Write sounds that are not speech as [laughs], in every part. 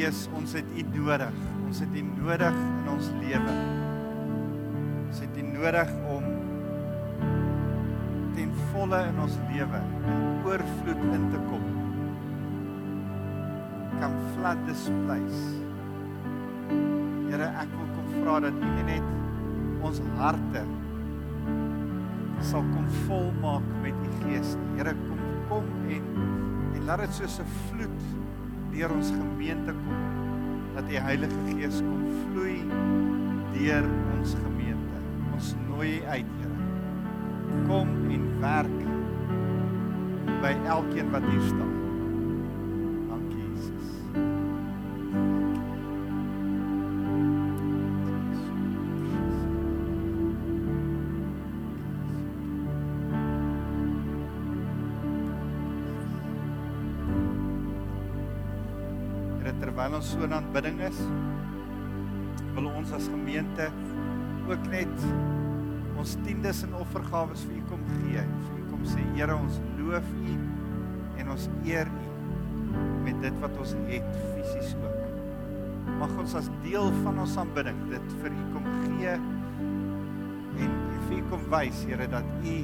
Gees, ons het U nodig. Ons het U nodig in ons lewe. Ons het U nodig om ten volle in ons lewe in oorvloed in te kom. Come flood this place. Here, ek wil kom vra dat U net ons harte sal kom volmaak met U Gees. Here, kom kom en en laat dit soos 'n vloed deur ons gemeente kom dat die Heilige Gees kom vloei deur ons gemeente. Ons nooi uit, Here. Kom en werk by elkeen wat hier staan. So in aanbidding is, wil ons as gemeente ook net ons tiendes en offergawes vir U kom gee. Vir U kom sê Here, ons loof U en ons eer U met dit wat ons het fisies ook. Mag ons as deel van ons aanbidding dit vir U kom gee en vir U kom wys, Here, dat U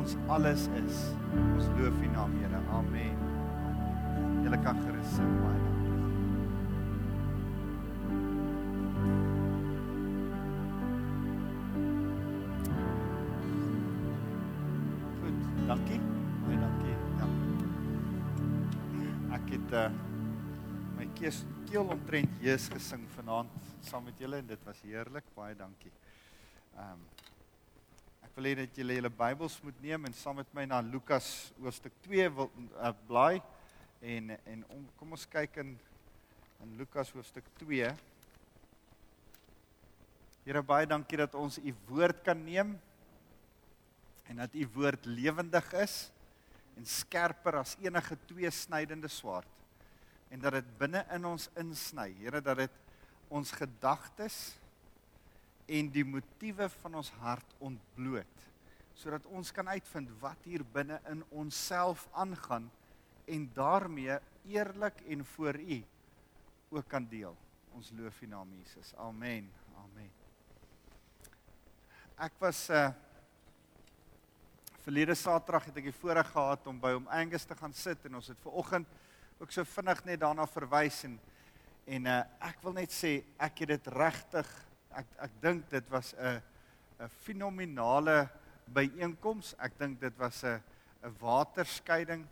ons alles is. Ons loof U naam, Here. Amen. Julle kan gerus sing baie. dankie. Keel omtrent Jesus gesing vanaand saam met julle en dit was heerlik. Baie dankie. Ehm um, ek wil hê dat julle julle Bybels moet neem en saam met my na Lukas hoofstuk 2 wil uh, blaai en en om, kom ons kyk in in Lukas hoofstuk 2. Here baie dankie dat ons u woord kan neem en dat u woord lewendig is en skerper as enige tweesnydende swaard en dat dit binne in ons insny. Here dat dit ons gedagtes en die motiewe van ons hart ontbloot sodat ons kan uitvind wat hier binne in onsself aangaan en daarmee eerlik en voor u ook kan deel. Ons loof U naam Jesus. Amen. Amen. Ek was uh verlede Saterdag het ek die voorreg gehad om by hom Angus te gaan sit en ons het ver oggend ook so vinnig net daarna verwys en en uh ek wil net sê ek het dit regtig ek ek dink dit was 'n 'n fenominale byeenkoms. Ek dink dit was 'n 'n waterskeiding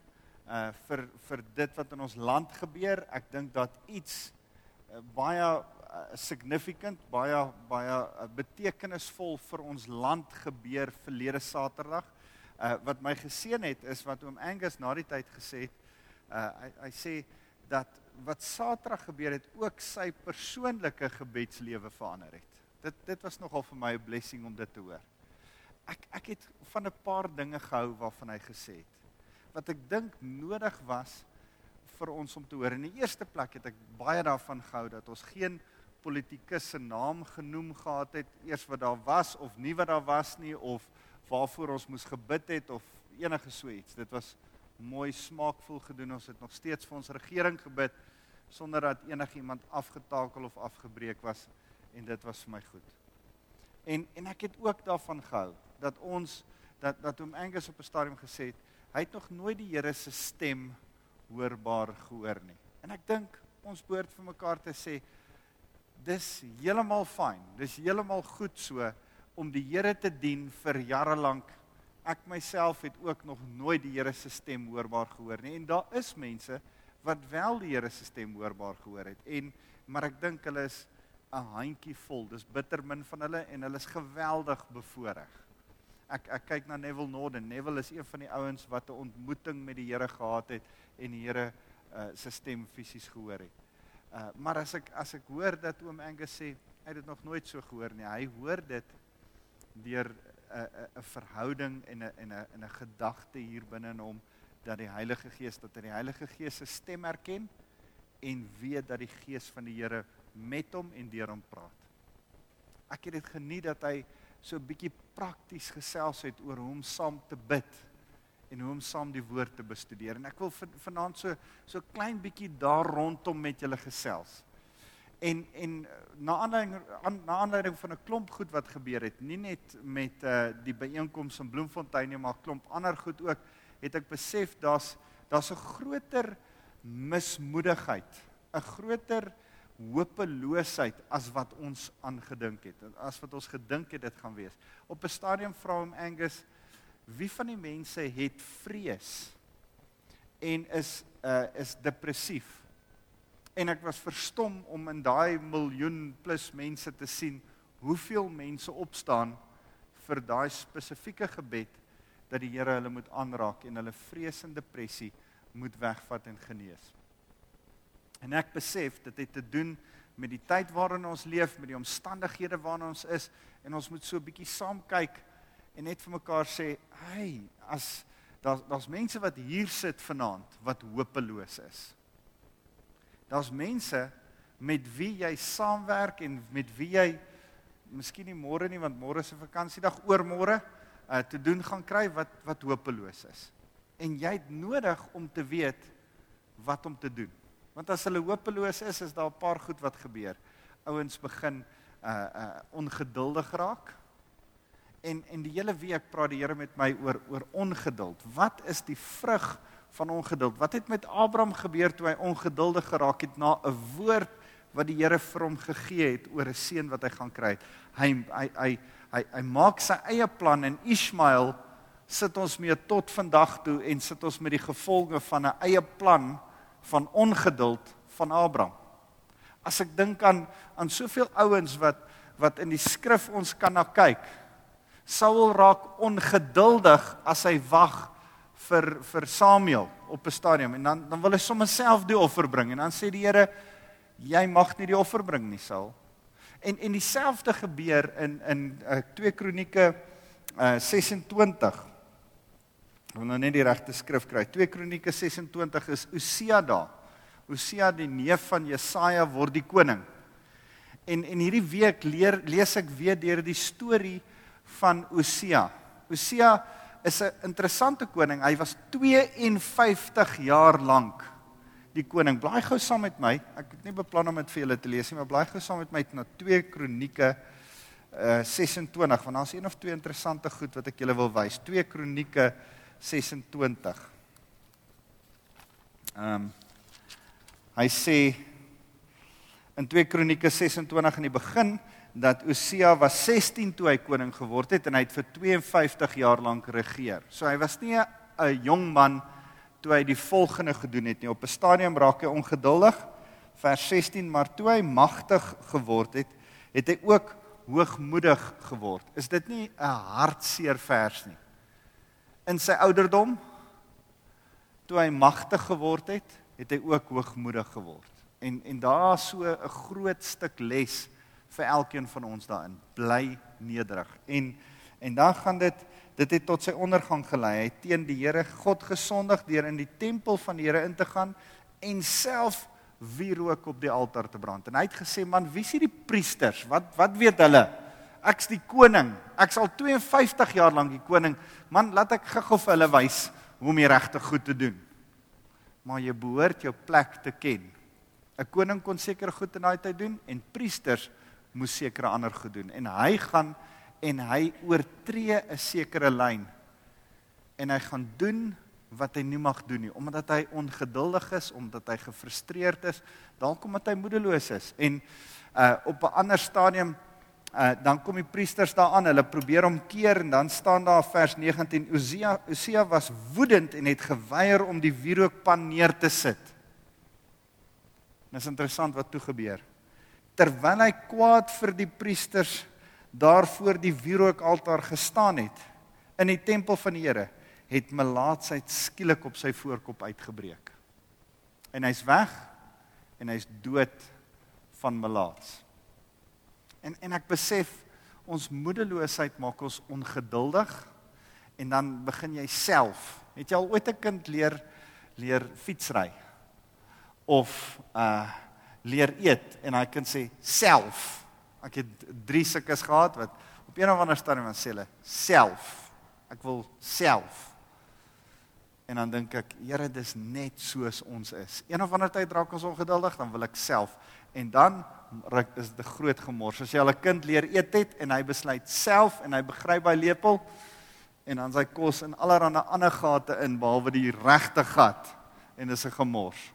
uh vir vir dit wat in ons land gebeur. Ek dink dat iets uh, baie uh, significant, baie baie uh, betekenisvol vir ons land gebeur verlede Saterdag. Uh wat my geseën het is wat oom Angus na die tyd gesê het. Uh hy hy sê dat wat Saterdag gebeur het ook sy persoonlike gebedslewe verander het. Dit dit was nogal vir my 'n blessing om dit te hoor. Ek ek het van 'n paar dinge gehou waarvan hy gesê het wat ek dink nodig was vir ons om te hoor. In die eerste plek het ek baie daarvan gehou dat ons geen politikus se naam genoem gehad het eers wat daar was of nie wat daar was nie of waarvoor ons moes gebid het of enige so iets. Dit was mooi smaakvol gedoen. Ons het nog steeds vir ons regering gebid sonder dat enigiemand afgetakel of afgebreek was en dit was vir my goed. En en ek het ook daarvan gehou dat ons dat dat oom Angus op 'n stadium gesê het, hy het nog nooit die Here se stem hoorbaar gehoor nie. En ek dink ons behoort vir mekaar te sê dis heeltemal fyn. Dis heeltemal goed so om die Here te dien vir jare lank. Ek myself het ook nog nooit die Here se stem hoorbaar gehoor nie. En daar is mense wat wel die Here se stem hoorbaar gehoor het. En maar ek dink hulle is 'n handjie vol. Dis bitter min van hulle en hulle is geweldig bevoordeel. Ek ek kyk na Neville Norden. Neville is een van die ouens wat 'n ontmoeting met die Here gehad het en die Here uh, se stem fisies gehoor het. Uh maar as ek as ek hoor dat oom Angus sê hy het dit nog nooit so gehoor nie. Hy hoor dit deur 'n 'n verhouding en 'n en 'n 'n 'n gedagte hier binne in hom dat die Heilige Gees dat hy die Heilige Gees se stem herken en weet dat die Gees van die Here met hom en deur hom praat. Ek het dit geniet dat hy so 'n bietjie prakties gesels het oor hoe om saam te bid en hoe om saam die woord te bestudeer. En ek wil vanaand so so klein bietjie daar rondom met julle gesels. En en na aanleiding aan na aanleiding van 'n klomp goed wat gebeur het, nie net met uh die byeenkoms in Bloemfontein nie, maar klomp ander goed ook, het ek besef daar's daar's 'n groter mismoedigheid, 'n groter hopeloosheid as wat ons aangedink het, as wat ons gedink het dit gaan wees. Op 'n stadium vra hom Angus, wie van die mense het vrees en is uh is depressief? En ek was verstom om in daai miljoen plus mense te sien hoeveel mense opstaan vir daai spesifieke gebed dat die Here hulle moet aanraak en hulle vrees en depressie moet wegvat en genees. En ek besef dit het te doen met die tyd waarin ons leef, met die omstandighede waarin ons is en ons moet so 'n bietjie saam kyk en net vir mekaar sê, "Hey, as daar's daar's mense wat hier sit vanaand wat hopeloos is." Daar's mense met wie jy saamwerk en met wie jy miskien nie môre nie want môre is 'n vakansiedag oormôre uh, te doen gaan kry wat wat hopeloos is. En jy het nodig om te weet wat om te doen. Want as hulle hopeloos is, is daar 'n paar goed wat gebeur. Ouens begin uh uh ongeduldig raak. En en die hele week praat die Here met my oor oor ongeduld. Wat is die vrug van ongeduld. Wat het met Abraham gebeur toe hy ongeduldig geraak het na 'n woord wat die Here vir hom gegee het oor 'n seun wat hy gaan kry? Hy hy hy hy hy maak sy eie plan en Ismael sit ons mee tot vandag toe en sit ons met die gevolge van 'n eie plan van ongeduld van Abraham. As ek dink aan aan soveel ouens wat wat in die skrif ons kan na kyk. Saul raak ongeduldig as hy wag vir vir Samuel op 'n stadium en dan dan wil hy sommer self die offer bring en dan sê die Here jy mag nie die offer bring nie Saul. En en dieselfde gebeur in in uh, 2 Kronieke uh, 26. Ek wil nou net die regte skrif kry. 2 Kronieke 26 is Osia daar. Osia die neef van Jesaja word die koning. En en hierdie week leer lees ek weer deur die storie van Osia. Osia is 'n interessante koning. Hy was 52 jaar lank die koning. Blaai gou saam met my. Ek het nie beplan om dit vir julle te lees nie, maar blaai gou saam met my na 2 Kronieke uh 26 want daar's een of twee interessante goed wat ek julle wil wys. 2 Kronieke 26. Ehm um, hy sê in 2 Kronieke 26 in die begin dat Osia was 16 toe hy koning geword het en hy het vir 52 jaar lank regeer. So hy was nie 'n jong man toe hy die volgende gedoen het nie. Op 'n stadium raak hy ongeduldig. Vers 16, maar toe hy magtig geword het, het hy ook hoogmoedig geword. Is dit nie 'n hartseer vers nie? In sy ouderdom toe hy magtig geword het, het hy ook hoogmoedig geword. En en daar so 'n groot stuk les vir elkeen van ons daarin. Bly nederig. En en dan gaan dit dit het tot sy ondergang gelei. Hy teen die Here God gesondig deur in die tempel van die Here in te gaan en self wierook op die altaar te brand. En hy het gesê, "Man, wie is hierdie priesters? Wat wat weet hulle? Ek's die koning. Ek sal 52 jaar lank die koning. Man, laat ek gou vir hulle wys hoe om die regte goed te doen." Maar jy behoort jou plek te ken. 'n Koning kon seker goed in daai tyd doen en priesters moes sekere ander gedoen en hy gaan en hy oortree 'n sekere lyn en hy gaan doen wat hy nie mag doen nie. Omdat hy ongeduldig is omdat hy gefrustreerd is dalk omdat hy moedeloos is. En uh op 'n ander stadium uh dan kom die priesters daaraan hulle probeer hom keer en dan staan daar vers 19 Osia Osia was woedend en het geweier om die wierookpan neer te sit. Dis interessant wat toe gebeur terwyl hy kwaad vir die priesters daar voor die wierookaltaar gestaan het in die tempel van die Here, het melaatsheid skielik op sy voorkop uitgebreek. En hy's weg en hy's dood van melaats. En en ek besef ons moedeloosheid maak ons ongeduldig en dan begin jy self. Het jy al ooit 'n kind leer leer fietsry? Of uh leer eet en hy kan sê self. Ek het drie sulkes gehad wat op een of ander stadium dan sê hulle self. Ek wil self. En dan dink ek, Here, dis net soos ons is. Een of ander tyd raak ons ongeduldig, dan wil ek self. En dan is dit groot gemors. As jy al 'n kind leer eet het en hy besluit self en hy begryp by lepel en dan sy kos in allerlei ander gate in behalwe die regte gat en dis 'n gemors.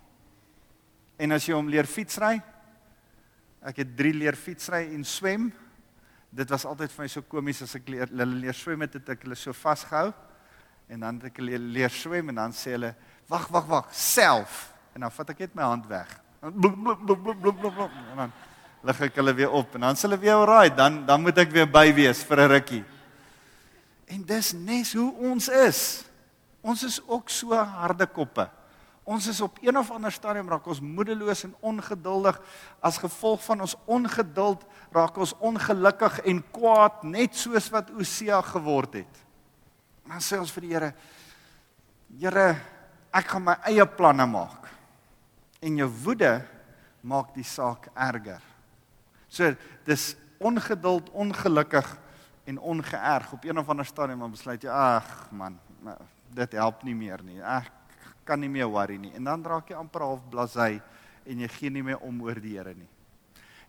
En as jy hom leer fietsry, ek het 3 leer fietsry en swem. Dit was altyd vir my so komies as ek leer hulle leer swem het, het ek hulle so vasgehou. En dan het ek leer, leer swem en dan sê hulle wag wag wag self. En dan vat ek net my hand weg. Blub, blub, blub, blub, blub, blub, en dan lig ek hulle weer op en dan sê hulle weer alraai dan dan moet ek weer by wees vir 'n rukkie. En dis nes hoe ons is. Ons is ook so harde koppe ons is op een of ander stadium raak ons moedeloos en ongeduldig as gevolg van ons ongeduld raak ons ongelukkig en kwaad net soos wat Osia geword het dan sê ons vir die Here Here, ek gaan my eie planne maak. En jou woede maak die saak erger. So dis ongeduld, ongelukkig en ongeërg op een of ander stadium om besluit jy ag man, dit help nie meer nie. Ek kan nie meer worry nie. En dan raak jy amper half blasé en jy gee nie meer om oor die Here nie.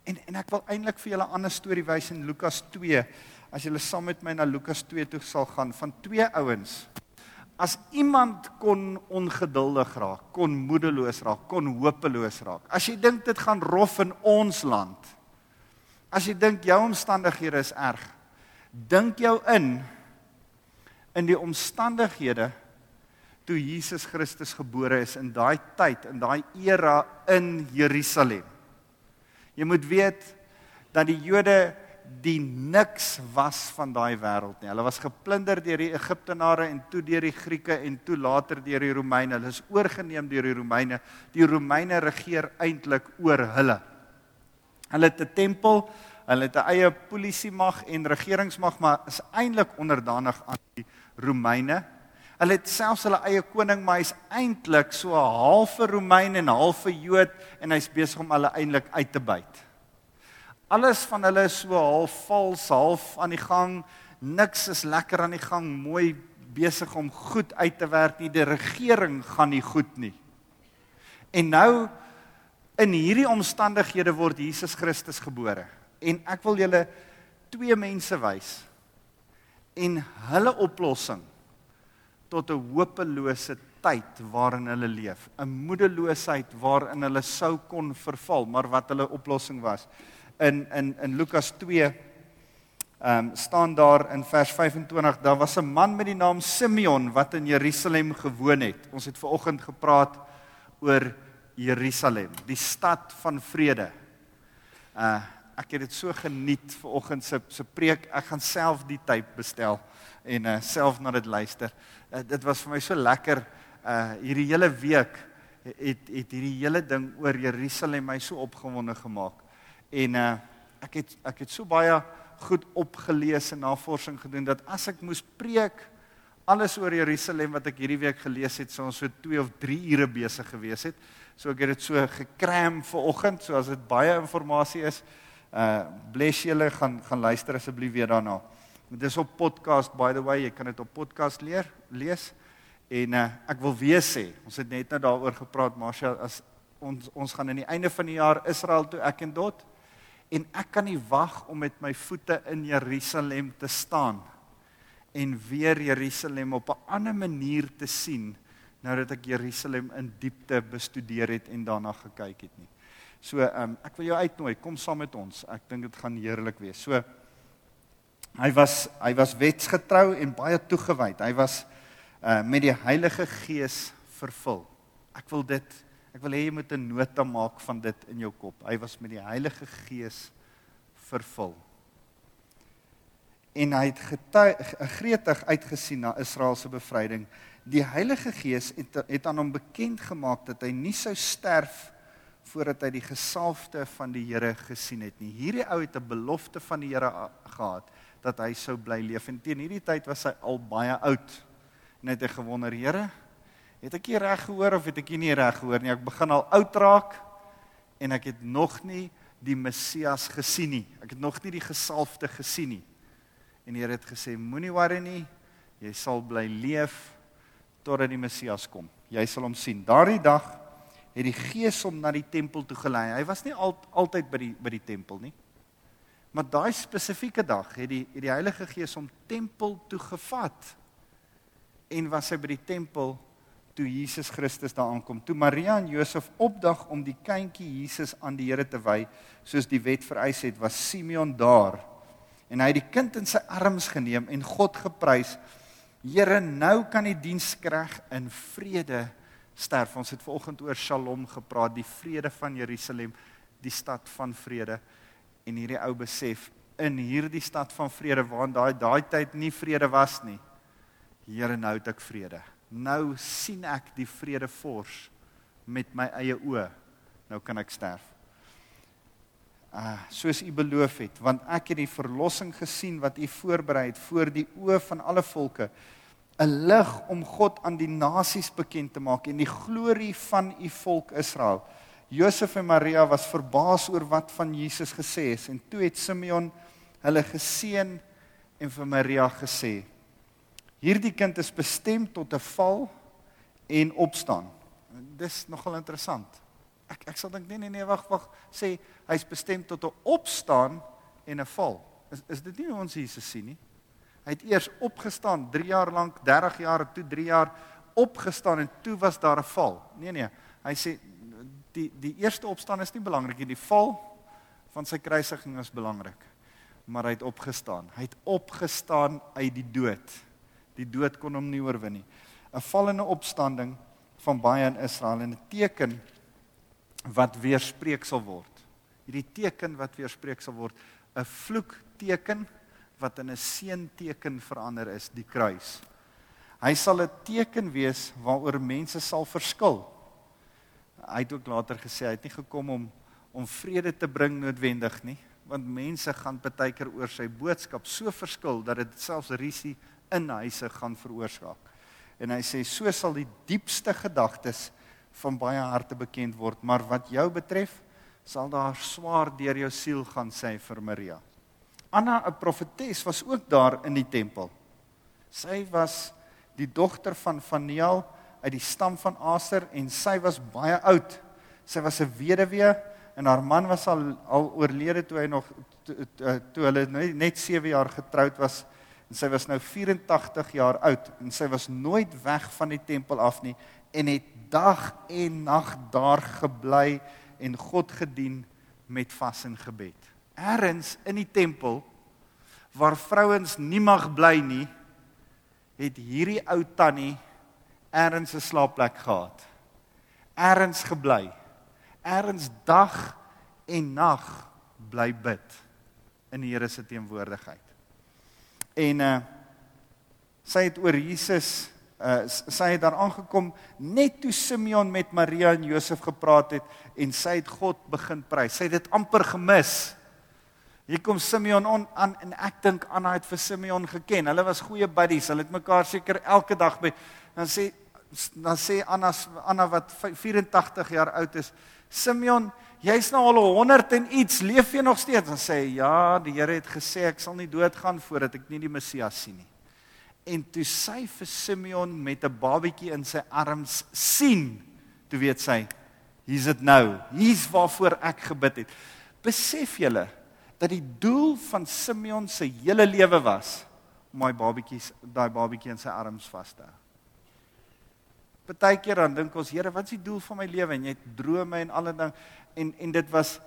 En en ek wil eintlik vir julle 'n ander storie wys in Lukas 2 as julle saam met my na Lukas 2 toe sal gaan van twee ouens. As iemand kon ongeduldig raak, kon moedeloos raak, kon hopeloos raak. As jy dink dit gaan rof in ons land. As jy dink jou omstandighede is erg, dink jou in in die omstandighede toe Jesus Christus gebore is in daai tyd, in daai era in Jerusalem. Jy moet weet dat die Jode die niks was van daai wêreld nie. Hulle was geplunder deur die Egiptenare en toe deur die Grieke en toe later deur die Romeine. Hulle is oorgeneem deur die Romeine. Die Romeine regeer eintlik oor hulle. Hulle het 'n tempel, hulle het 'n eie polisie mag en regeringsmag, maar is eintlik onderdanig aan die Romeine. Hulle het selfs hulle eie koning, maar hy's eintlik so 'n halfe Romein en 'n halfe Jood en hy's besig om hulle eintlik uit te byt. Alles van hulle is so half vals, half aan die gang. Niks is lekker aan die gang, mooi besig om goed uit te werk nie. Die regering gaan nie goed nie. En nou in hierdie omstandighede word Jesus Christus gebore. En ek wil julle twee mense wys en hulle oplossing tot 'n hopelose tyd waarin hulle leef, 'n moedeloosheid waarin hulle sou kon verval, maar wat hulle oplossing was in in in Lukas 2 ehm um, staan daar in vers 25 daar was 'n man met die naam Simeon wat in Jerusalem gewoon het. Ons het ver oggend gepraat oor Jerusalem, die stad van vrede. Uh ek het dit so geniet ver oggend se se preek. Ek gaan self die tyd bestel en uh self na dit luister. Uh, dit was vir my so lekker uh hierdie hele week het het hierdie hele ding oor Jerusalem my so opgewonde gemaak. En uh ek het ek het so baie goed opgelees en navorsing gedoen dat as ek moes preek alles oor Jerusalem wat ek hierdie week gelees het, sou ons so 2 of 3 ure besig gewees het. So ek het dit so gekram vir oggend, so as dit baie inligting is. Uh bless julle gaan gaan luister asseblief weer daarna. Dit is op podcast by the way, jy kan dit op podcast leer lees. En uh ek wil weer sê, ons het net nou daaroor gepraat, Marshall, as ons ons gaan aan die einde van die jaar Israel toe ek en Dot en ek kan nie wag om met my voete in Jerusalem te staan en weer Jerusalem op 'n ander manier te sien nou dat ek Jerusalem in diepte bestudeer het en daarna gekyk het nie. So, um, ek wil jou uitnooi, kom saam met ons. Ek dink dit gaan heerlik wees. So hy was hy was wetsgetrou en baie toegewyd. Hy was uh met die Heilige Gees vervul. Ek wil dit Ek wil hê jy moet 'n nota maak van dit in jou kop. Hy was met die Heilige Gees vervul. En hy het gretig uitgesien na Israel se bevryding. Die Heilige Gees het, het aan hom bekend gemaak dat hy nie sou sterf voordat hy die gesalfde van die Here gesien het nie. Hierdie ou het 'n belofte van die Here gehad dat hy sou bly leef. En teen hierdie tyd was hy al baie oud. En hy het gewonder, Here, Het ek nie reg gehoor of het ek nie reg gehoor nie? Ek begin al oud raak en ek het nog nie die Messias gesien nie. Ek het nog nie die gesalfde gesien nie. En die Here het gesê: Moenie worry nie. Jy sal bly leef totdat die Messias kom. Jy sal hom sien. Daardie dag het die Gees hom na die tempel toe gelei. Hy was nie al, altyd by die by die tempel nie. Maar daai spesifieke dag het die het die Heilige Gees hom tempel toe gevat. En was hy by die tempel toe Jesus Christus daar aankom. Toe Maria en Josef opdag om die kindjie Jesus aan die Here te wy, soos die wet vereis het, was Simeon daar. En hy het die kind in sy arms geneem en God geprys. Here, nou kan die dienskrag in vrede sterf. Ons het vanoggend oor Shalom gepraat, die vrede van Jerusalem, die stad van vrede. En hierdie ou besef in hierdie stad van vrede waarin daai daai tyd nie vrede was nie. Here, nou het ek vrede. Nou sien ek die vrede vors met my eie oë. Nou kan ek sterf. Ah, soos u beloof het, want ek het die verlossing gesien wat u voorberei het voor die oë van alle volke 'n lig om God aan die nasies bekend te maak en die glorie van u volk Israel. Josef en Maria was verbaas oor wat van Jesus gesê is en toe het Simeon hulle geseën en vir Maria gesê: Hierdie kind is bestem tot 'n val en opstaan. Dis nogal interessant. Ek ek sal dink nee nee nee wag wag sê hy's bestem tot 'n opstaan en 'n val. Is is dit nie hoe ons Jesus sien nie? Hy het eers opgestaan 3 jaar lank, 30 jaar, toe 3 jaar opgestaan en toe was daar 'n val. Nee nee, hy sê die die eerste opstaan is nie belangrik nie, die val van sy kruisiging is belangrik. Maar hy het opgestaan. Hy het opgestaan uit die dood. Die dood kon hom nie oorwin nie. 'n Vallende opstanding van baie in Israel en 'n teken wat weerspreek sal word. Hierdie teken wat weerspreek sal word, 'n vloekteken wat in 'n seenteken verander is, die kruis. Hy sal 'n teken wees waaroor mense sal verskil. Hy het ook later gesê hy het nie gekom om om vrede te bring noodwendig nie, want mense gaan baie keer oor sy boodskap so verskil dat dit selfs risie in huise gaan veroorsaak. En hy sê so sal die diepste gedagtes van baie harte bekend word, maar wat jou betref, sal daar swaar deur jou siel gaan sê vir Maria. Anna 'n profetes was ook daar in die tempel. Sy was die dogter van Faniel uit die stam van Aser en sy was baie oud. Sy was 'n weduwee en haar man was al al oorlede toe hy nog toe, toe hulle net 7 jaar getroud was en sy was nou 84 jaar oud en sy was nooit weg van die tempel af nie en het dag en nag daar gebly en God gedien met vas en gebed ergens in die tempel waar vrouens nie mag bly nie, het hierdie ou tannie ergens 'n slaapplek gehad. Ergens gebly. Ergens dag en nag bly bid in die Here se teenwoordigheid. En uh sy het oor Jesus uh sy het daar aangekom net toe Simeon met Maria en Josef gepraat het en sy het God begin prys. Sy het dit amper gemis. Hier kom Simeon on, aan en ek dink Anna het vir Simeon geken. Hulle was goeie buddies. Hulle het mekaar seker elke dag by dan sê dan sê Anna Anna wat 84 jaar oud is, Simeon, jy's nou al 100 en iets, leef jy nog steeds? Dan sê hy, ja, die Here het gesê ek sal nie doodgaan voordat ek nie die Messias sien nie. En toe sy vir Simeon met 'n babatjie in sy arms sien, toe weet sy, hier's dit nou. Hier's waarvoor ek gebid het. Besef julle dat die doel van Simeon se hele lewe was om daai babatjies daai babatjie in sy arms vas te hou. Partykeer dan dink ons, Here, wat is die doel van my lewe? En jy het drome en alle ding en en dit was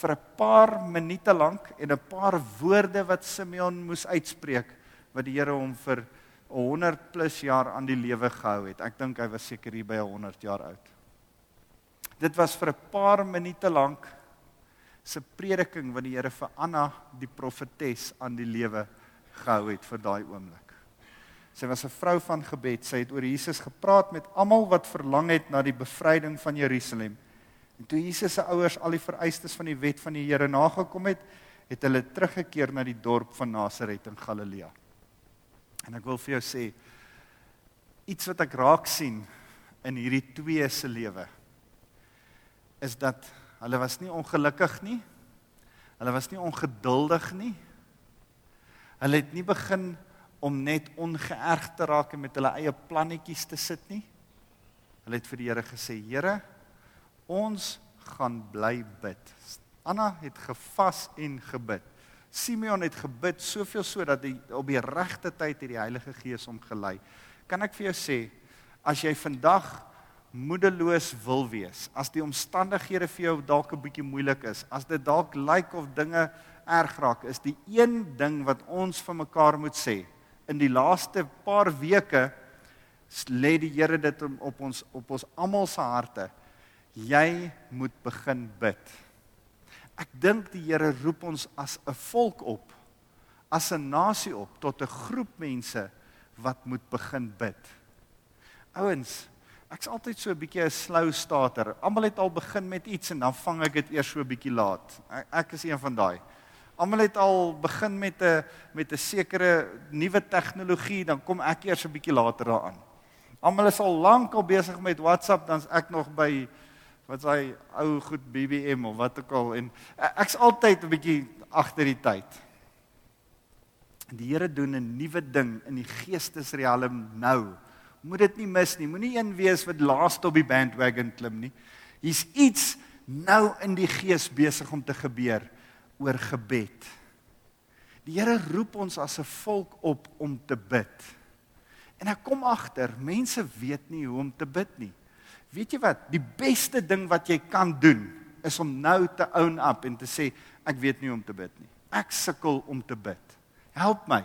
vir 'n paar minute lank en 'n paar woorde wat Simeon moes uitspreek wat die Here hom vir 100 plus jaar aan die lewe gehou het. Ek dink hy was seker hier by 100 jaar oud. Dit was vir 'n paar minute lank se prediking wat die Here vir Anna die profetes aan die lewe gehou het vir daai oomblik. Sy was 'n vrou van gebed. Sy het oor Jesus gepraat met almal wat verlang het na die bevryding van Jerusalem. En toe Jesus se ouers al die vereistes van die wet van die Here nagekom het, het hulle teruggekeer na die dorp van Nasaret in Galilea. En ek wil vir jou sê iets wat ek raak sien in hierdie twee se lewe is dat Hulle was nie ongelukkig nie. Hulle was nie ongeduldig nie. Hulle het nie begin om net ongeërg te raak en met hulle eie plannetjies te sit nie. Hulle het vir die Here gesê: "Here, ons gaan bly bid." Anna het gevas en gebid. Simeon het gebid soveel so dat hy op die regte tyd het die Heilige Gees hom gelei. Kan ek vir jou sê, as jy vandag moedeloos wil wees, as die omstandighede vir jou dalk 'n bietjie moeilik is, as dit dalk lyk like of dinge erg raak, is die een ding wat ons vir mekaar moet sê in die laaste paar weke lê die Here dit op ons op ons almal se harte. Jy moet begin bid. Ek dink die Here roep ons as 'n volk op, as 'n nasie op tot 'n groep mense wat moet begin bid. Ouens, ek's altyd so 'n bietjie 'n slow starter. Almal het al begin met iets en dan vang ek dit eers so 'n bietjie laat. Ek, ek is een van daai. Almal het al begin met 'n met 'n sekere nuwe tegnologie, dan kom ek eers 'n bietjie later daaraan. Almal is al lank al besig met WhatsApp, dan's ek nog by wat's hy ou goed BBM of wat ook al en ek's altyd 'n bietjie agter die tyd. Die Here doen 'n nuwe ding in die geestesriem nou. Moet dit nie mis nie. Moenie een wees wat laaste op die bandwagon klim nie. Hier's iets nou in die gees besig om te gebeur oor gebed. Die Here roep ons as 'n volk op om te bid. En ek kom agter, mense weet nie hoe om te bid nie. Weet jy wat? Die beste ding wat jy kan doen is om nou te own up en te sê ek weet nie hoe om te bid nie. Ek sukkel om te bid. Help my.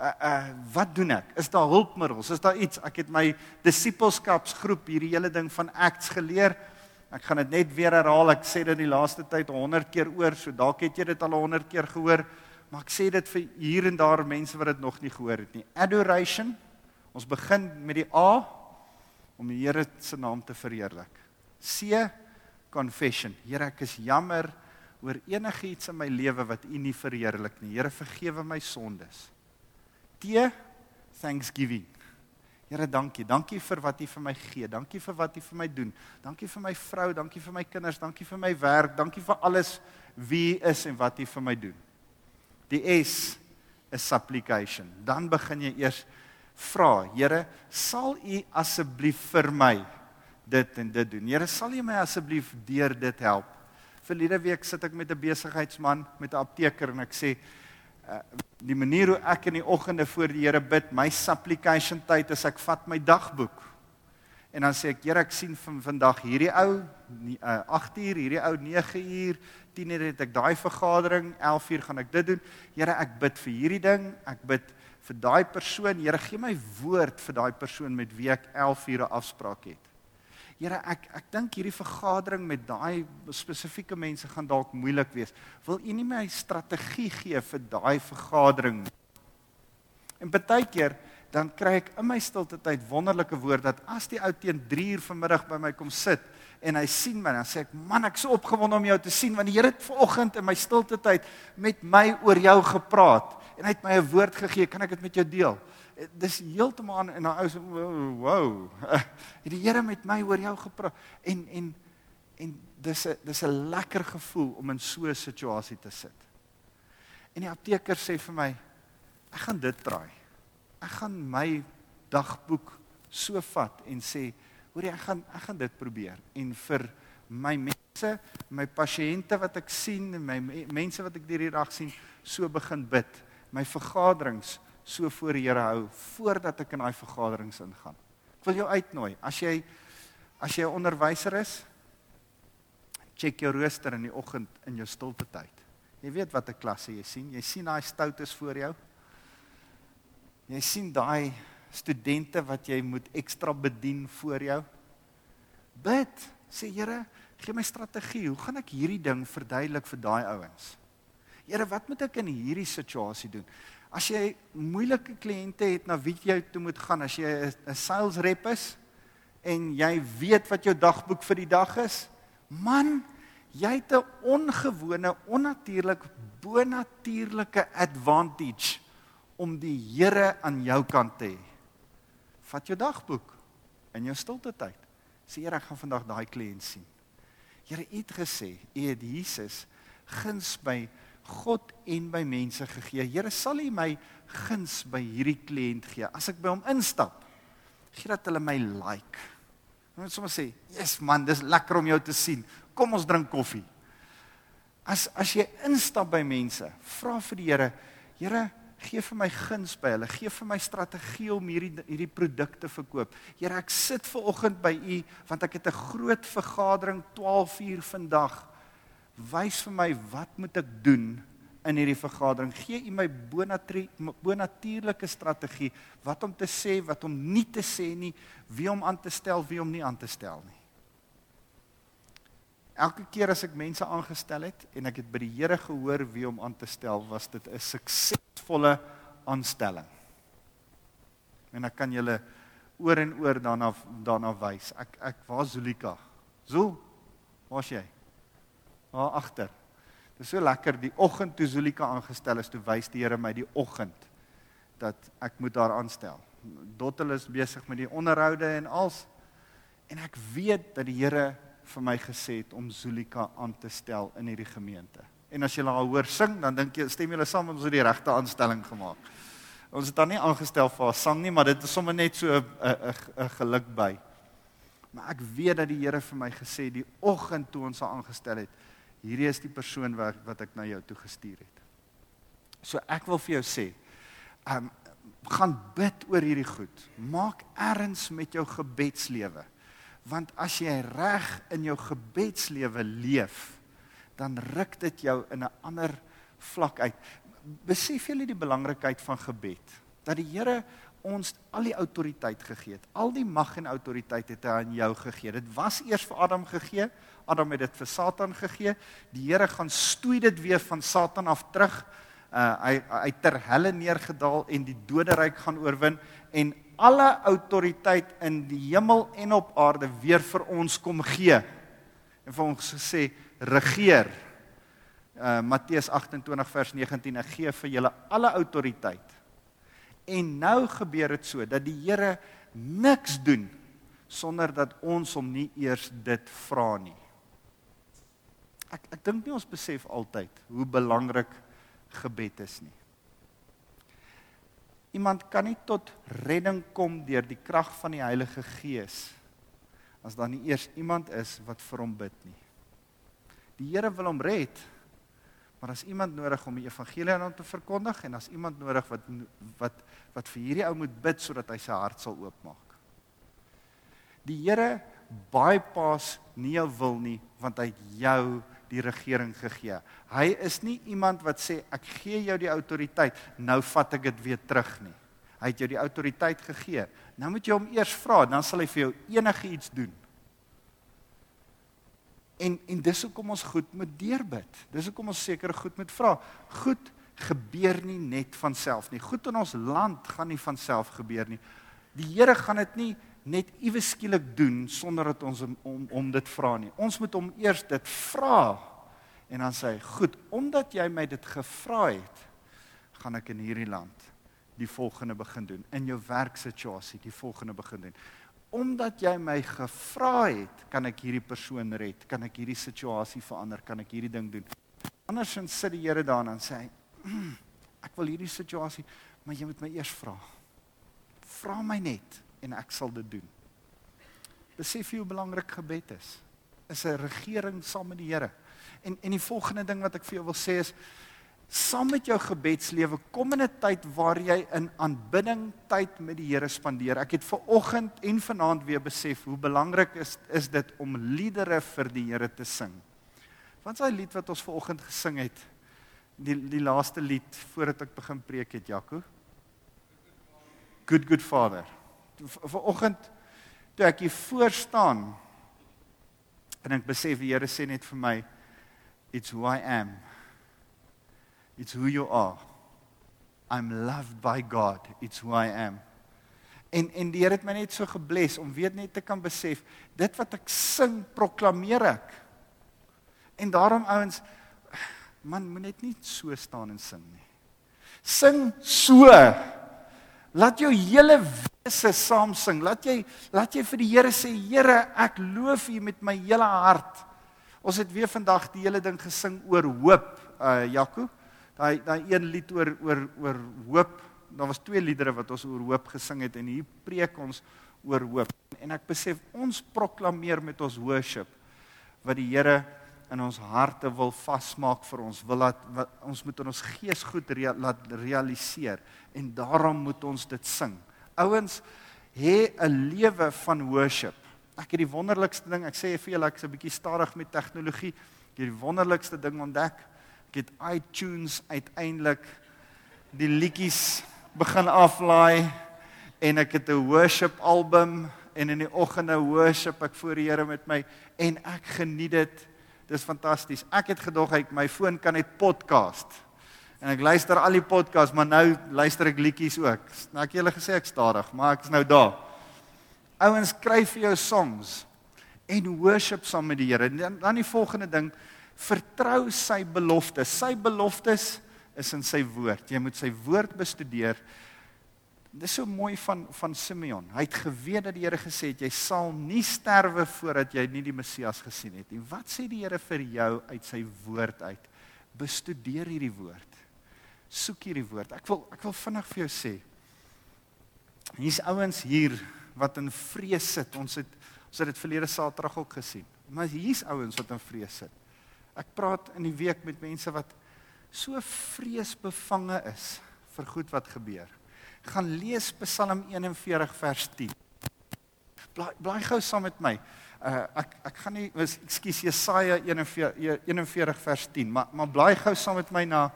Uh uh wat doen ek? Is daar hulpmiddels? Is daar iets? Ek het my disippelskapsgroep hierdie hele ding van acts geleer. Ek gaan dit net weer herhaal. Ek sê dit die laaste tyd 100 keer oor, so dalk het jy dit al 100 keer gehoor, maar ek sê dit vir hier en daar mense wat dit nog nie gehoor het nie. Adoration. Ons begin met die A om die Here se naam te verheerlik. C confession. Here, ek is jammer oor enigiets in my lewe wat U nie verheerlik nie. Here, vergewe my sondes. T thanksgiving. Here, dankie. Dankie vir wat U vir my gee. Dankie vir wat U vir my doen. Dankie vir my vrou, dankie vir my kinders, dankie vir my werk, dankie vir alles wie U is en wat U vir my doen. Die S is supplication. Dan begin jy eers vra, Here, sal U asseblief vir my dit en dit doen? Here, sal U my asseblief deur dit help? Verlede week sit ek met 'n besigheidsman, met 'n apteker en ek sê uh, die manier hoe ek in die oggende voor die Here bid, my supplication tyd is ek vat my dagboek. En dan sê ek, Here, ek sien van vandag hierdie ou uh, 8 uur, hierdie ou 9 uur, 10 uur het ek daai vergadering, 11 uur gaan ek dit doen. Here, ek bid vir hierdie ding, ek bid vir daai persoon. Here, gee my woord vir daai persoon met wie ek 11 ure afspraak het. Here, ek ek dink hierdie vergadering met daai spesifieke mense gaan dalk moeilik wees. Wil U nie my strategie gee vir daai vergadering? En baie keer dan kry ek in my stilte tyd wonderlike woord dat as die ou teen 3 uur vanmiddag by my kom sit en hy sien my dan sê ek man ek is so opgewonde om jou te sien want die Here het vanoggend in my stilte tyd met my oor jou gepraat en hy het my 'n woord gegee kan ek dit met jou deel dis heeltemal en daai ou se wow. [laughs] Het die Here met my oor jou gepraat en en en dis 'n dis 'n lekker gevoel om in so 'n situasie te sit. En die apteker sê vir my ek gaan dit draai. Ek gaan my dagboek so vat en sê hoor jy ek gaan ek gaan dit probeer en vir my mense, my pasiënte wat ek sien en my mense wat ek hierdie dag sien, so begin bid. My vergaderings so voor die Here hou voordat ek in daai vergaderings ingaan. Ek wil jou uitnooi. As jy as jy 'n onderwyser is, check jou rooster in die oggend in jou stilte tyd. Jy weet wat 'n klasse jy sien. Jy sien daai stoutes voor jou. Jy sien daai studente wat jy moet ekstra bedien voor jou. Bid, sê Here, gee my strategie. Hoe gaan ek hierdie ding verduidelik vir daai ouens? Here, wat moet ek in hierdie situasie doen? As jy moeilike kliënte het na wie jy toe moet gaan, as jy 'n sales rep is en jy weet wat jou dagboek vir die dag is, man, jy het 'n ongewone, onnatuurlik, bonatuurlike advantage om die Here aan jou kant te hê. Vat jou dagboek in jou stilte tyd. Sê Here, ek gaan vandag daai kliënt sien. Here, U het gesê, U het Jesus guns by God en by mense gegee. Here, sal U my guns by hierdie kliënt gee. As ek by hom instap, gee dat hulle my like. Hulle moet sommer sê, "Yes man, dis lekker om jou te sien. Kom ons drink koffie." As as jy instap by mense, vra vir die Here, Here, gee vir my guns by hulle, gee vir my strategie om hierdie hierdie produkte verkoop. Here, ek sit ver oggend by u want ek het 'n groot vergadering 12 uur vandag. Wys vir my wat moet ek doen in hierdie vergadering. Gee u my bonatuurlike strategie wat om te sê, wat om nie te sê nie, wie om aan te stel, wie om nie aan te stel nie. Elke keer as ek mense aangestel het en ek het by die Here gehoor wie om aan te stel, was dit 'n suksesvolle aanstelling. En ek kan julle oor en oor daarna daarna wys. Ek ek waar Zulika? Zul, waar's jy? Waar agter? Dit is so lekker die oggend toe Zulika aangestel is, toe wys die Here my die oggend dat ek moet haar aanstel. Dottel is besig met die onderhoude en als en ek weet dat die Here vir my gesê het om Zulika aan te stel in hierdie gemeente. En as jy haar hoor sing, dan dink jy stem julle saam ons het die regte aanstelling gemaak. Ons het haar nie aangestel vir haar sang nie, maar dit is sommer net so 'n 'n 'n geluk by. Maar ek weet dat die Here vir my gesê die oggend toe ons haar aangestel het, hierdie is die persoon wat wat ek na jou toe gestuur het. So ek wil vir jou sê, ehm um, gaan bid oor hierdie goed. Maak erns met jou gebedslewe. Want as jy reg in jou gebedslewe leef, dan ruk dit jou in 'n ander vlak uit. Besef jy die belangrikheid van gebed? Dat die Here ons al die autoriteit gegee het. Al die mag en autoriteit het hy aan jou gegee. Dit was eers vir Adam gegee. Adam het dit vir Satan gegee. Die Here gaan stoei dit weer van Satan af terug. Uh hy hy ter helle neergedaal en die doderyk gaan oorwin en alle autoriteit in die hemel en op aarde weer vir ons kom gee. En vir ons gesê regeer. Uh Matteus 28 vers 19 ek gee vir julle alle autoriteit En nou gebeur dit so dat die Here niks doen sonder dat ons hom nie eers dit vra nie. Ek ek dink nie ons besef altyd hoe belangrik gebed is nie. Iemand kan nie tot redding kom deur die krag van die Heilige Gees as daar nie eers iemand is wat vir hom bid nie. Die Here wil hom red, Maar as iemand nodig om die evangelie aan hom te verkondig en as iemand nodig wat wat wat vir hierdie ou moet bid sodat hy sy hart sal oopmaak. Die Here bypass nie jou wil nie want hy het jou die regering gegee. Hy is nie iemand wat sê ek gee jou die autoriteit, nou vat ek dit weer terug nie. Hy het jou die autoriteit gegee. Nou moet jy hom eers vra, dan sal hy vir jou enigiets doen. En en dis hoekom ons goed moet deurbid. Dis hoekom ons sekere goed moet vra. Goed gebeur nie net van self nie. Goed in ons land gaan nie van self gebeur nie. Die Here gaan dit nie net iewes skielik doen sonder dat ons om om, om dit vra nie. Ons moet hom eers dit vra en dan sê hy, "Goed, omdat jy my dit gevra het, gaan ek in hierdie land die volgende begin doen. In jou werksituasie die volgende begin doen omdat jy my gevra het, kan ek hierdie persoon red, kan ek hierdie situasie verander, kan ek hierdie ding doen. Andersins sit die Here daar en sê hy, mm, ek wil hierdie situasie, maar jy moet my eers vra. Vra my net en ek sal dit doen. Besef jy hoe belangrik gebed is? Is 'n regering saam met die Here. En en die volgende ding wat ek vir jou wil sê is saam met jou gebedslewe kom in 'n tyd waar jy in aanbidding tyd met die Here spandeer. Ek het ver oggend en vanaand weer besef hoe belangrik is is dit om liedere vir die Here te sing. Is daai lied wat ons ver oggend gesing het? Die die laaste lied voordat ek begin preek het, Jaco. Good good Father. Ver oggend toe ek hier voor staan en ek besef die Here sê net vir my it's who I am. It's who you are. I'm loved by God. It's who I am. En en die Here het my net so gebless om weet net te kan besef dit wat ek sing proklameer ek. En daarom ouens man moet net nie so staan en sing nie. Sing so. Laat jou hele wese saam sing. Laat jy laat jy vir die Here sê Here, ek loof U met my hele hart. Ons het weer vandag die hele ding gesing oor hoop, uh Jakob daai daai een lied oor oor oor hoop daar was twee liedere wat ons oor hoop gesing het en hier preek ons oor hoop. En ek besef ons proklameer met ons worship wat die Here in ons harte wil vasmaak vir ons, wil laat wat, ons moet in ons gees goed rea, laat realiseer en daarom moet ons dit sing. Ouens, hê 'n lewe van worship. Ek het die wonderlikste ding, ek sê vir julle ek's 'n bietjie stadig met tegnologie. Ek het die wonderlikste ding ontdek. Ek het iTunes uiteindelik die liedjies begin aflaai en ek het 'n worship album en in die oggende worship ek voor die Here met my en ek geniet dit. Dis fantasties. Ek het gedog hy my foon kan net podcast. En ek luister al die podcasts, maar nou luister ek liedjies ook. Nou ek julle gesê ek stadig, maar ek is nou daar. Ouens kry vir jou songs en worship saam met die Here. Dan dan die volgende ding, vertrou sy beloftes. Sy beloftes is in sy woord. Jy moet sy woord bestudeer. Dis so mooi van van Simeon. Hy het geweet dat die Here gesê het jy sal nie sterwe voordat jy nie die Messias gesien het nie. Wat sê die Here vir jou uit sy woord uit? Bestudeer hierdie woord. Soek hierdie woord. Ek wil ek wil vinnig vir jou sê. Hier's ouens hier wat in vrees sit. Ons het ons het dit verlede Saterdag ook gesien. Maar hier's ouens wat in vrees sit. Ek praat in die week met mense wat so vreesbevange is vir goed wat gebeur. Gaan lees Psalm 41 vers 10. Blaai blaai gou saam met my. Uh ek ek gaan nie ekskuus Jesaja 41 41 vers 10, maar maar blaai gou saam met my na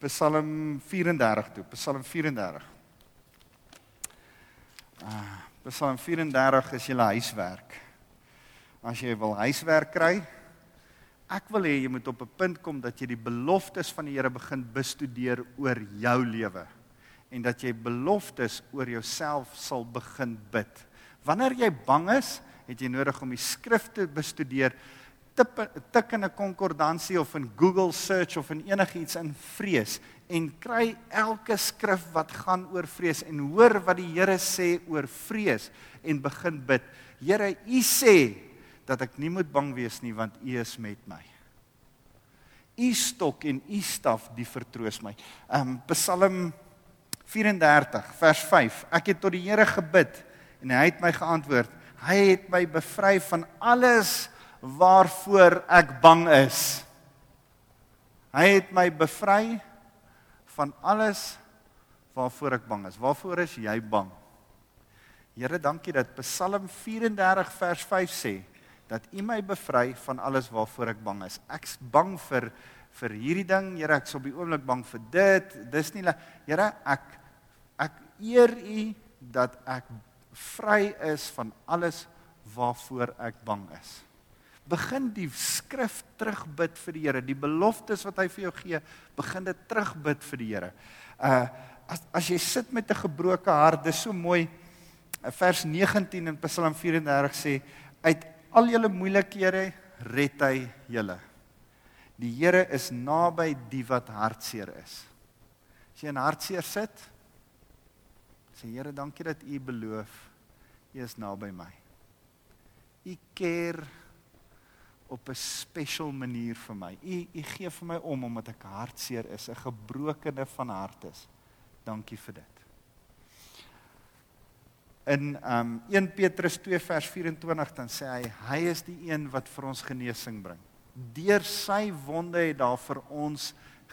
Psalm 34 toe. Psalm 34. Uh Psalm 34 is julle huiswerk. As jy wil huiswerk kry, Ek wil hê jy moet op 'n punt kom dat jy die beloftes van die Here begin bestudeer oor jou lewe en dat jy beloftes oor jouself sal begin bid. Wanneer jy bang is, het jy nodig om die skrifte bestudeer, tik tik in 'n konkordansie of in Google search of in enigiets in vrees en kry elke skrif wat gaan oor vrees en hoor wat die Here sê oor vrees en begin bid. Here, U sê dat ek nie moet bang wees nie want U is met my. U stok en U staf die vertroos my. Um Psalm 34 vers 5. Ek het tot die Here gebid en hy het my geantwoord. Hy het my bevry van alles waarvoor ek bang is. Hy het my bevry van alles waarvoor ek bang is. Waarvoor is jy bang? Here, dankie dat Psalm 34 vers 5 sê dat U my bevry van alles waarvoor ek bang is. Ek's bang vir vir hierdie ding, Here, ek's op die oomblik bang vir dit. Dis nie Here, ek ek eer U dat ek vry is van alles waarvoor ek bang is. Begin die skrif terugbid vir die Here, die beloftes wat hy vir jou gee, begin dit terugbid vir die Here. Uh as as jy sit met 'n gebroke hart, dis so mooi. Vers 19 in Psalm 34 sê uit al julle moeilikhede red hy julle. Die Here is naby die wat hartseer is. As jy in hartseer sit, sê Here, dankie dat U beloof U is naby my. U keer op 'n spesiale manier vir my. U U gee vir my om omdat ek hartseer is, 'n gebrokene van hart is. Dankie vir dit in um 1 Petrus 2 vers 24 dan sê hy hy is die een wat vir ons genesing bring. Deur sy wonde het daar vir ons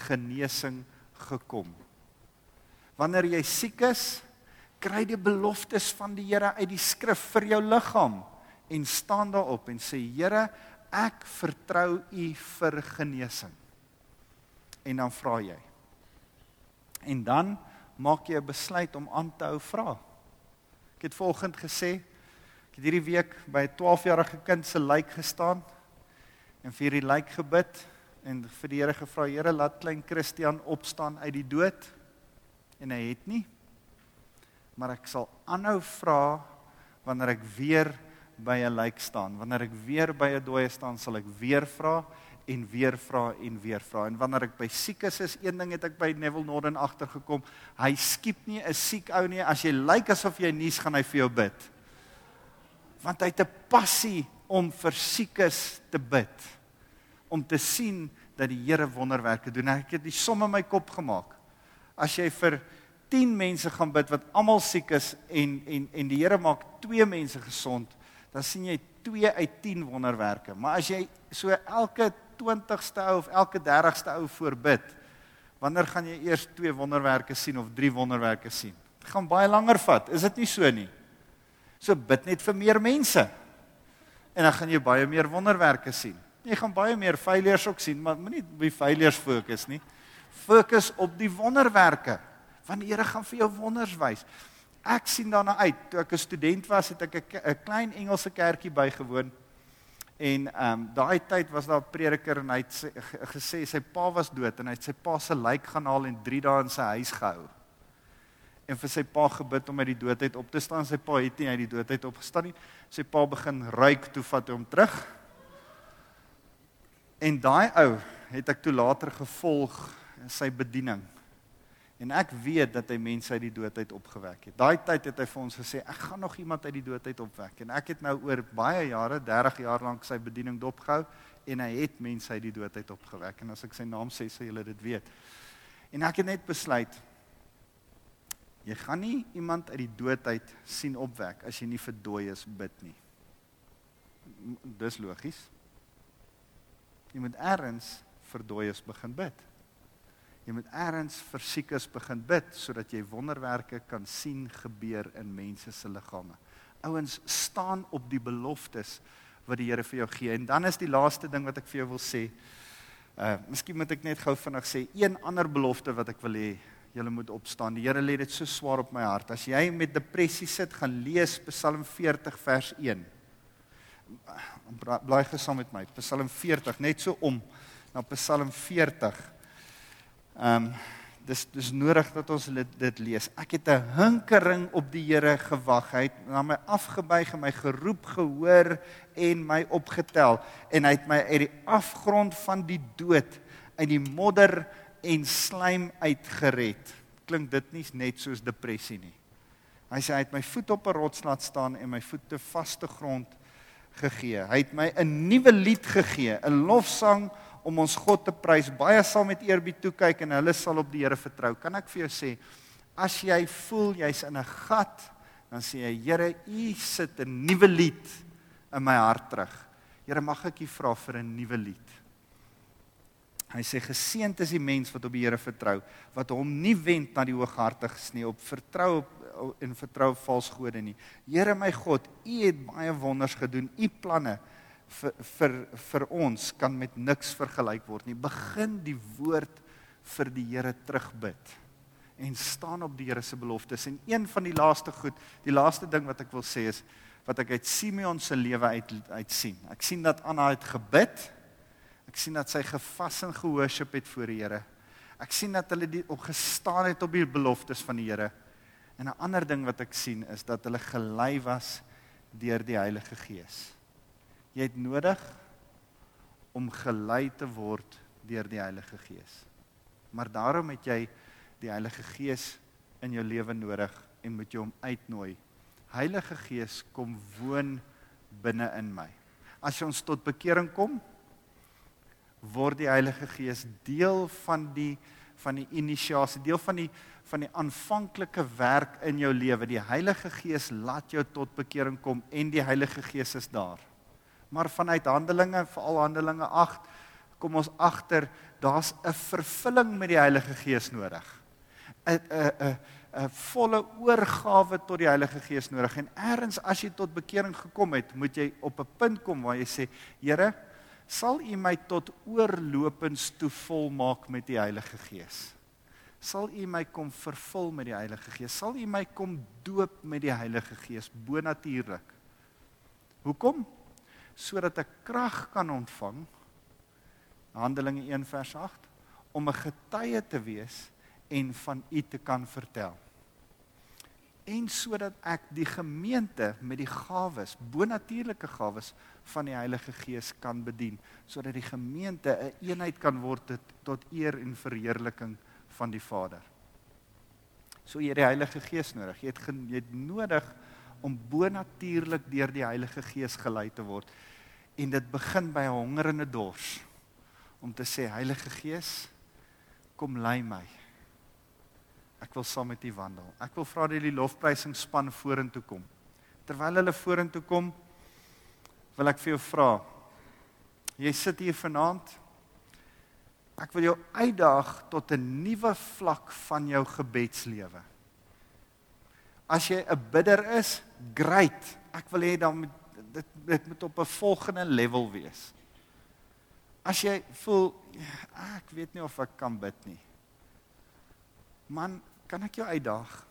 genesing gekom. Wanneer jy siek is, kry jy beloftes van die Here uit die skrif vir jou liggaam en staan daarop en sê Here, ek vertrou U vir genesing. En dan vra jy. En dan maak jy 'n besluit om aan te hou vra. Ek het vanoggend gesê ek het hierdie week by 'n 12-jarige kind se lijk gestaan en vir die lijk gebid en vir die Here gevra Here laat klein Christian opstaan uit die dood. En hy het nie. Maar ek sal aanhou vra wanneer ek weer by 'n lijk staan wanneer ek weer by 'n dooie staan sal ek weer vra en weer vra en weer vra. En wanneer ek by siekes is, een ding het ek by Neville Norden agtergekom, hy skiep nie 'n siek ou nie. As jy lyk asof jy nuus gaan hy vir jou bid. Want hy het 'n passie om vir siekes te bid. Om te sien dat die Here wonderwerke doen. Ek het die som in my kop gemaak. As jy vir 10 mense gaan bid wat almal siek is en en en die Here maak 2 mense gesond, dan sien jy 2 uit 10 wonderwerke. Maar as jy so elke 20ste ou of elke 30ste ou voorbid, wanneer gaan jy eers 2 wonderwerke sien of 3 wonderwerke sien? Dit gaan baie langer vat. Is dit nie so nie? So bid net vir meer mense. En dan gaan jy baie meer wonderwerke sien. Jy gaan baie meer failures ook sien, maar moenie op die failures fokus nie. Fokus op die wonderwerke. Want die Here gaan vir jou wonders wys. Ek sien daarna uit. Toe ek 'n student was, het ek 'n klein Engelse kerkie bygewoon. En ehm um, daai tyd was daar 'n prediker en hy het sê, gesê sy pa was dood en hy het sy pa se lijk gaan haal en 3 dae in sy huis gehou. En vir sy pa gebid om uit die doodheid op te staan. Sy pa het nie uit die doodheid opgestaan nie. Sy pa begin ruik toe vat hom terug. En daai ou het ek toe later gevolg in sy bediening. En ek weet dat hy mense uit die doodheid opgewek het. Daai tyd het hy vir ons gesê, ek gaan nog iemand uit die doodheid opwek. En ek het nou oor baie jare, 30 jaar lank sy bediening dopgehou en hy het mense uit die doodheid opgewek. En as ek sy naam sê, sal julle dit weet. En ek het net besluit jy gaan nie iemand uit die doodheid sien opwek as jy nie vir dooies bid nie. Dis logies. Jy moet eers vir dooies begin bid. Jy moet eers vir siekes begin bid sodat jy wonderwerke kan sien gebeur in mense se liggame. Ouens staan op die beloftes wat die Here vir jou gee. En dan is die laaste ding wat ek vir jou wil sê. Uh, miskien moet ek net gou vinnig sê een ander belofte wat ek wil hê julle moet opstaan. Die Here lê dit so swaar op my hart. As jy met depressie sit, gaan lees Psalm 40 vers 1. Blaai gesaam met my. Psalm 40 net so om na Psalm 40. Ehm um, dis dis nodig dat ons dit, dit lees. Ek het 'n hinkering op die Here gewag. Hy het na my afgebuig en my geroep gehoor en my opgetel en hy het my uit die afgrond van die dood uit die modder en slaim uitgered. Klink dit nie net soos depressie nie. Hy sê hy het my voet op 'n rots laat staan en my voete vaste grond gegee. Hy het my 'n nuwe lied gegee, 'n lofsang om ons God te prys. Baie sal met eerbied toe kyk en hulle sal op die Here vertrou. Kan ek vir jou sê, as jy voel jy's in 'n gat, dan sê jy, Here, U sit 'n nuwe lied in my hart terug. Here, mag ek U vra vir 'n nuwe lied? Hy sê geseënd is die mens wat op die Here vertrou, wat hom nie wend na die hooghartiges nie, op vertrou op en vertrou vals gode nie. Here my God, U het baie wonders gedoen. U planne vir vir vir ons kan met niks vergelyk word nie. Begin die woord vir die Here terugbid en staan op die Here se beloftes. En een van die laaste goed, die laaste ding wat ek wil sê is wat ek uit Simeon se lewe uit uit sien. Ek sien dat Anna het gebid. Ek sien dat sy gevas en gehoorship het voor die Here. Ek sien dat hulle die op gestaan het op die beloftes van die Here. En 'n ander ding wat ek sien is dat hulle gelei was deur die Heilige Gees. Jy het nodig om gelei te word deur die Heilige Gees. Maar daarom het jy die Heilige Gees in jou lewe nodig en moet jy hom uitnooi. Heilige Gees, kom woon binne in my. As jy ons tot bekering kom, word die Heilige Gees deel van die van die inisiasie, deel van die van die aanvanklike werk in jou lewe. Die Heilige Gees laat jou tot bekering kom en die Heilige Gees is daar. Maar vanuit Handelinge, veral Handelinge 8, kom ons agter daar's 'n vervulling met die Heilige Gees nodig. 'n 'n 'n 'n volle oorgawe tot die Heilige Gees nodig. En eers as jy tot bekering gekom het, moet jy op 'n punt kom waar jy sê, Here, sal U my tot oorlopends toe volmaak met die Heilige Gees? Sal U my kom vervul met die Heilige Gees? Sal U my kom doop met die Heilige Gees bonatuurlik? Hoekom? Sodat ek krag kan ontvang Handelinge 1 vers 8 om 'n getuie te wees en van u te kan vertel. En sodat ek die gemeente met die gawes, bonatuurlike gawes van die Heilige Gees kan bedien, sodat die gemeente 'n een eenheid kan word tot eer en verheerliking van die Vader. So jy het die Heilige Gees nodig. Jy het jy het nodig om bonatuurlik deur die Heilige Gees gelei te word. En dit begin by 'n honger en 'n dors om te sê Heilige Gees, kom lei my. Ek wil saam met U wandel. Ek wil vra dat die lofprysing span vorentoe kom. Terwyl hulle vorentoe kom, wil ek vir jou vra. Jy sit hier vanaand. Ek wil jou uitdaag tot 'n nuwe vlak van jou gebedslewe. As jy 'n bidder is, great. Ek wil hê dan moet dit dit moet op 'n volgende level wees. As jy voel ek weet nie of ek kan bid nie. Man, kan ek jou uitdaag?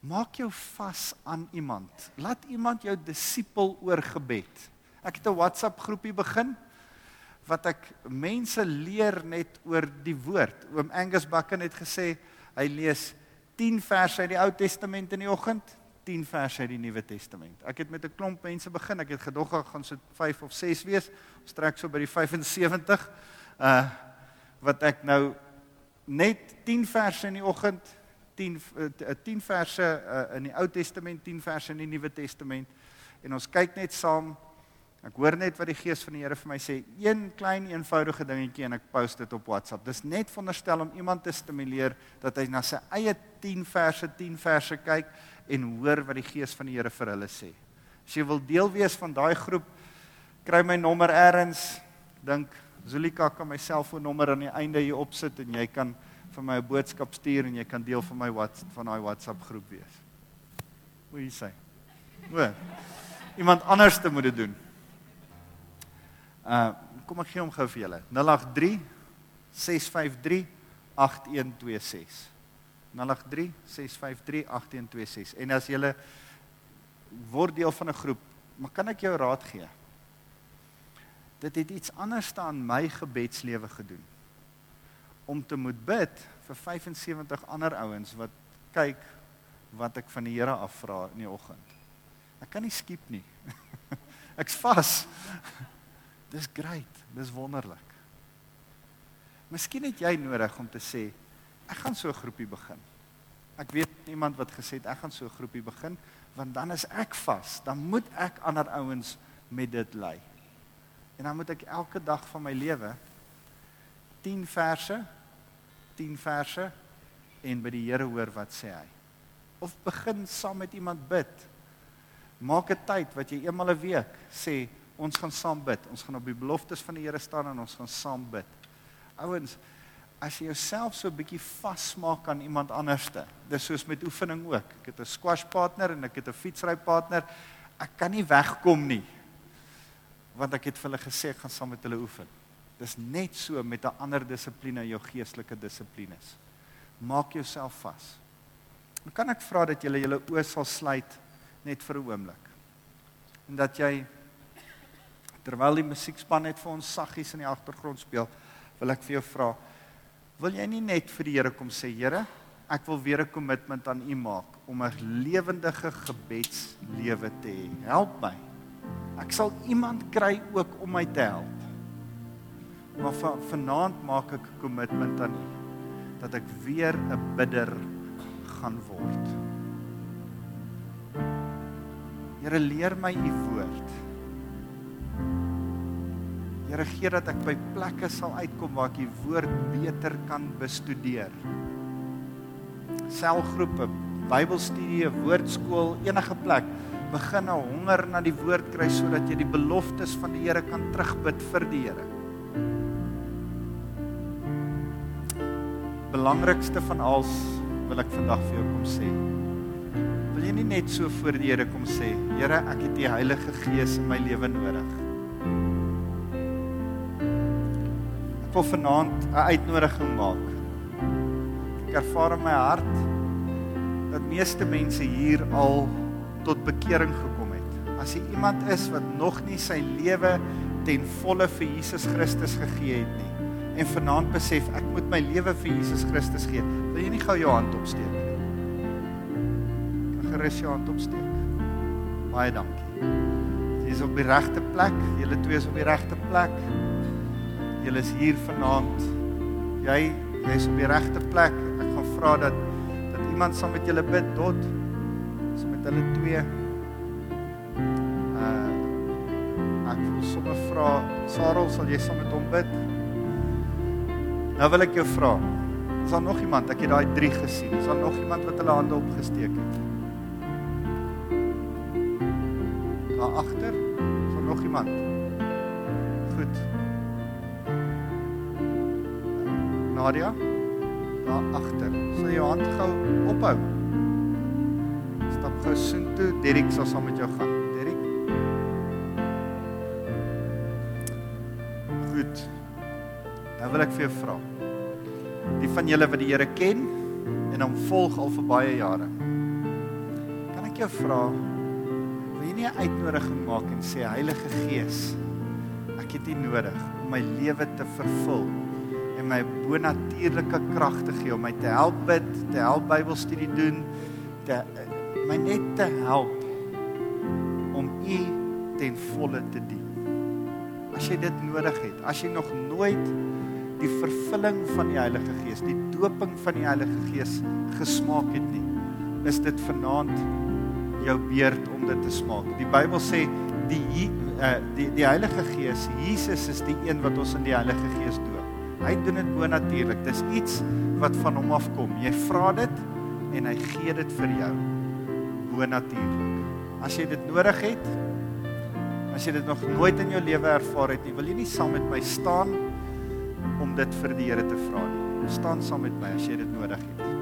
Maak jou vas aan iemand. Laat iemand jou disipel oor gebed. Ek het 'n WhatsApp groepie begin wat ek mense leer net oor die woord. Oom Angus Bakken het gesê hy lees 10 verse uit die Ou Testament in die oggend, 10 verse uit die Nuwe Testament. Ek het met 'n klomp mense begin. Ek het gedog ek gaan so 5 of 6 wees. Ons trek so by die 75. Uh wat ek nou net 10 verse in die oggend, 10 uh, 10 verse uh, in die Ou Testament, 10 verse in die Nuwe Testament en ons kyk net saam Ek hoor net wat die Gees van die Here vir my sê, een klein eenvoudige dingetjie en ek post dit op WhatsApp. Dis net veronderstel om iemand te stimuleer dat hy na sy eie 10 verse, 10 verse kyk en hoor wat die Gees van die Here vir hulle sê. As jy wil deel wees van daai groep, kry my nommer eers. Dink Zulika kan my selfoonnommer aan die einde hier opsit en jy kan vir my 'n boodskap stuur en jy kan deel van my WhatsApp van daai WhatsApp groep wees. Hoe jy sê. O. Iemand anders te moet dit doen. Uh kom ek gee hom gou vir julle. 083 653 8126. 083 653 8126. En as julle word deel van 'n groep, maar kan ek jou raad gee? Dit het iets anders aan my gebedslewe gedoen. Om te moet bid vir 75 ander ouens wat kyk wat ek van die Here afvra in die oggend. Ek kan nie skiep nie. [laughs] Ek's vas. Dis great, dis wonderlik. Miskien het jy nodig om te sê ek gaan so 'n groepie begin. Ek weet iemand wat gesê het ek gaan so 'n groepie begin want dan is ek vas, dan moet ek ander ouens met dit lei. En dan moet ek elke dag van my lewe 10 verse 10 verse en by die Here hoor wat sê hy. Of begin saam met iemand bid. Maak 'n tyd wat jy eenmal 'n week sê Ons gaan saam bid. Ons gaan op die beloftes van die Here staan en ons gaan saam bid. Ouens, as jy jouself so 'n bietjie vasmaak aan iemand anderste, dis soos met oefening ook. Ek het 'n squash partner en ek het 'n fietsry partner. Ek kan nie wegkom nie. Want ek het vir hulle gesê ek gaan saam met hulle oefen. Dis net so met 'n ander dissipline, jou geestelike dissiplines. Maak jouself vas. Dan kan ek vra dat jy julle oë sal sluit net vir 'n oomblik. En dat jy terwyl die musiekspan net vir ons saggies in die agtergrond speel, wil ek vir jou vra, wil jy nie net vir die Here kom sê, Here, ek wil weer 'n kommitment aan U maak om 'n lewendige gebedslewe te hê. Help my. Ek sal iemand kry ook om my te help. Maar van vanaand maak ek 'n kommitment aan U dat ek weer 'n bidder gaan word. Here leer my U woord. Here gee dat ek by plekke sal uitkom waar ek die woord beter kan bestudeer. Selgroepe, Bybelstudie, woordskool, enige plek, begin 'n honger na die woord kry sodat jy die beloftes van die Here kan terugbid vir die Here. Belangrikste van alles wil ek vandag vir jou kom sê. Wil jy nie net so voor die Here kom sê, Here, ek het die Heilige Gees in my lewe nodig. Wil vanaand 'n uitnodiging maak. Ek ervaar in my hart dat meeste mense hier al tot bekering gekom het. As jy iemand is wat nog nie sy lewe ten volle vir Jesus Christus gegee het nie en vanaand besef ek moet my lewe vir Jesus Christus gee, wil jy nie gou jou hand opsteek nie? Kan gerus jou hand opsteek. Baie dankie. Jy is op die regte plek. Julle twee is op die regte plek. Julle is hier vanaand. Jy jy's op die regte plek. Ek gaan vra dat dat iemand saam met julle bid tot saam met hulle twee. Uh ek wil sommer vra Sarel, sal jy saam met hom bid? Nou wil ek jou vra. Is daar nog iemand? Ek het daai 3 gesien. Is daar nog iemand wat hulle hande opgesteek het? Daar agter? Is daar nog iemand? Nadia? Daar agter. Sal jou hand gou ophou. Stap gou soontoe. Derek sal saam met jou gaan. Derek? Goed. Nou wil ek vir jou vra. Die van julle wat die Here ken en hom volg al vir baie jare. Kan ek jou vra, wil jy nie 'n uitnodiging maak en sê Heilige Gees, ek het U nodig om my lewe te vervul en my bonatuurlike krag te gee om my te help bid, te help Bybelstudie doen, te my net te help om U ten volle te dien. As jy dit nodig het, as jy nog nooit die vervulling van die Heilige Gees, die doping van die Heilige Gees gesmaak het nie, is dit vanaand jou beurt om dit te smaak. Die Bybel sê die uh, die die Heilige Gees, Jesus is die een wat ons in die Heilige Gees doop. Hy doen dit bo natuurlik. Dis iets wat van hom afkom. Jy vra dit en hy gee dit vir jou bo natuurlik. As jy dit nodig het, as jy dit nog nooit in jou lewe ervaar het nie, wil jy nie saam met my staan om dit vir die Here te vra nie. Staan saam met my as jy dit nodig het.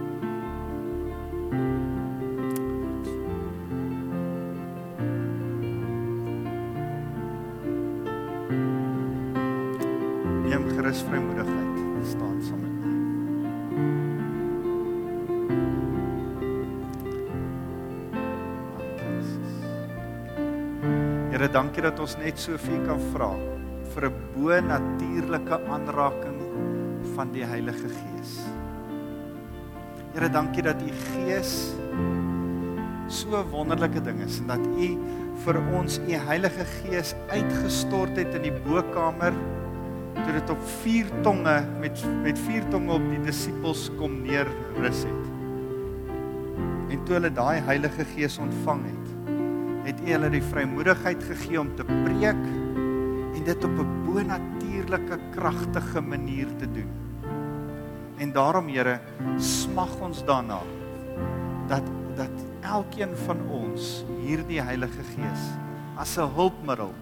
Dankie dat ons net soveel kan vra vir 'n bo-natuurlike aanraking van die Heilige Gees. Here, dankie dat U Gees so wonderlike ding is en dat U vir ons U Heilige Gees uitgestort het in die bokkamer toe dit op vier tonge met met vier tonge op die disippels kom neerrus het. En toe hulle daai Heilige Gees ontvang het, het U hulle die vrymoedigheid gegee om te preek en dit op 'n bonatuurlike kragtige manier te doen. En daarom Here, smag ons daarna dat dat elkeen van ons hierdie Heilige Gees as 'n hulpmiddel,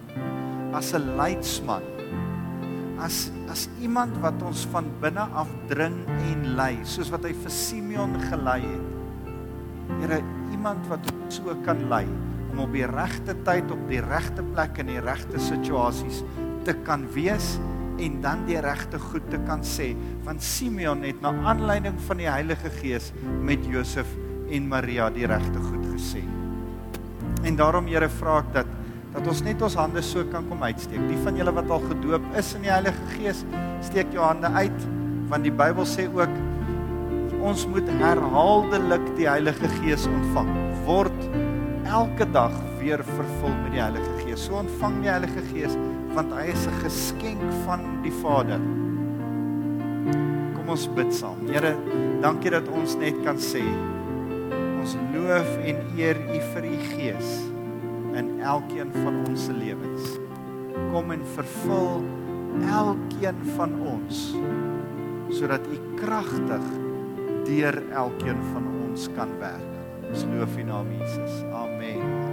as 'n leidsman, as as iemand wat ons van binne af dring en lei, soos wat hy vir Simeon gelei het. Here, iemand wat ons so kan lei om op die regte tyd op die regte plek in die regte situasies te kan wees en dan die regte goed te kan sê want Simeon het na aanleiding van die Heilige Gees met Josef en Maria die regte goed gesê. En daarom Here vra ek dat dat ons net ons hande so kan kom uitsteek. Die van julle wat al gedoop is in die Heilige Gees, steek jou hande uit want die Bybel sê ook ons moet herhaaldelik die Heilige Gees ontvang. Word elke dag weer vervul met die Heilige Gees. So ontvang die Heilige Gees want hy is 'n geskenk van die Vader. Kom ons bid saam. Here, dankie dat ons net kan sê ons loof en eer U vir U Gees in elkeen van ons se lewens. Kom en vervul elkeen van ons sodat U kragtig deur elkeen van ons kan werk. Ons loof U naam Jesus. Amen.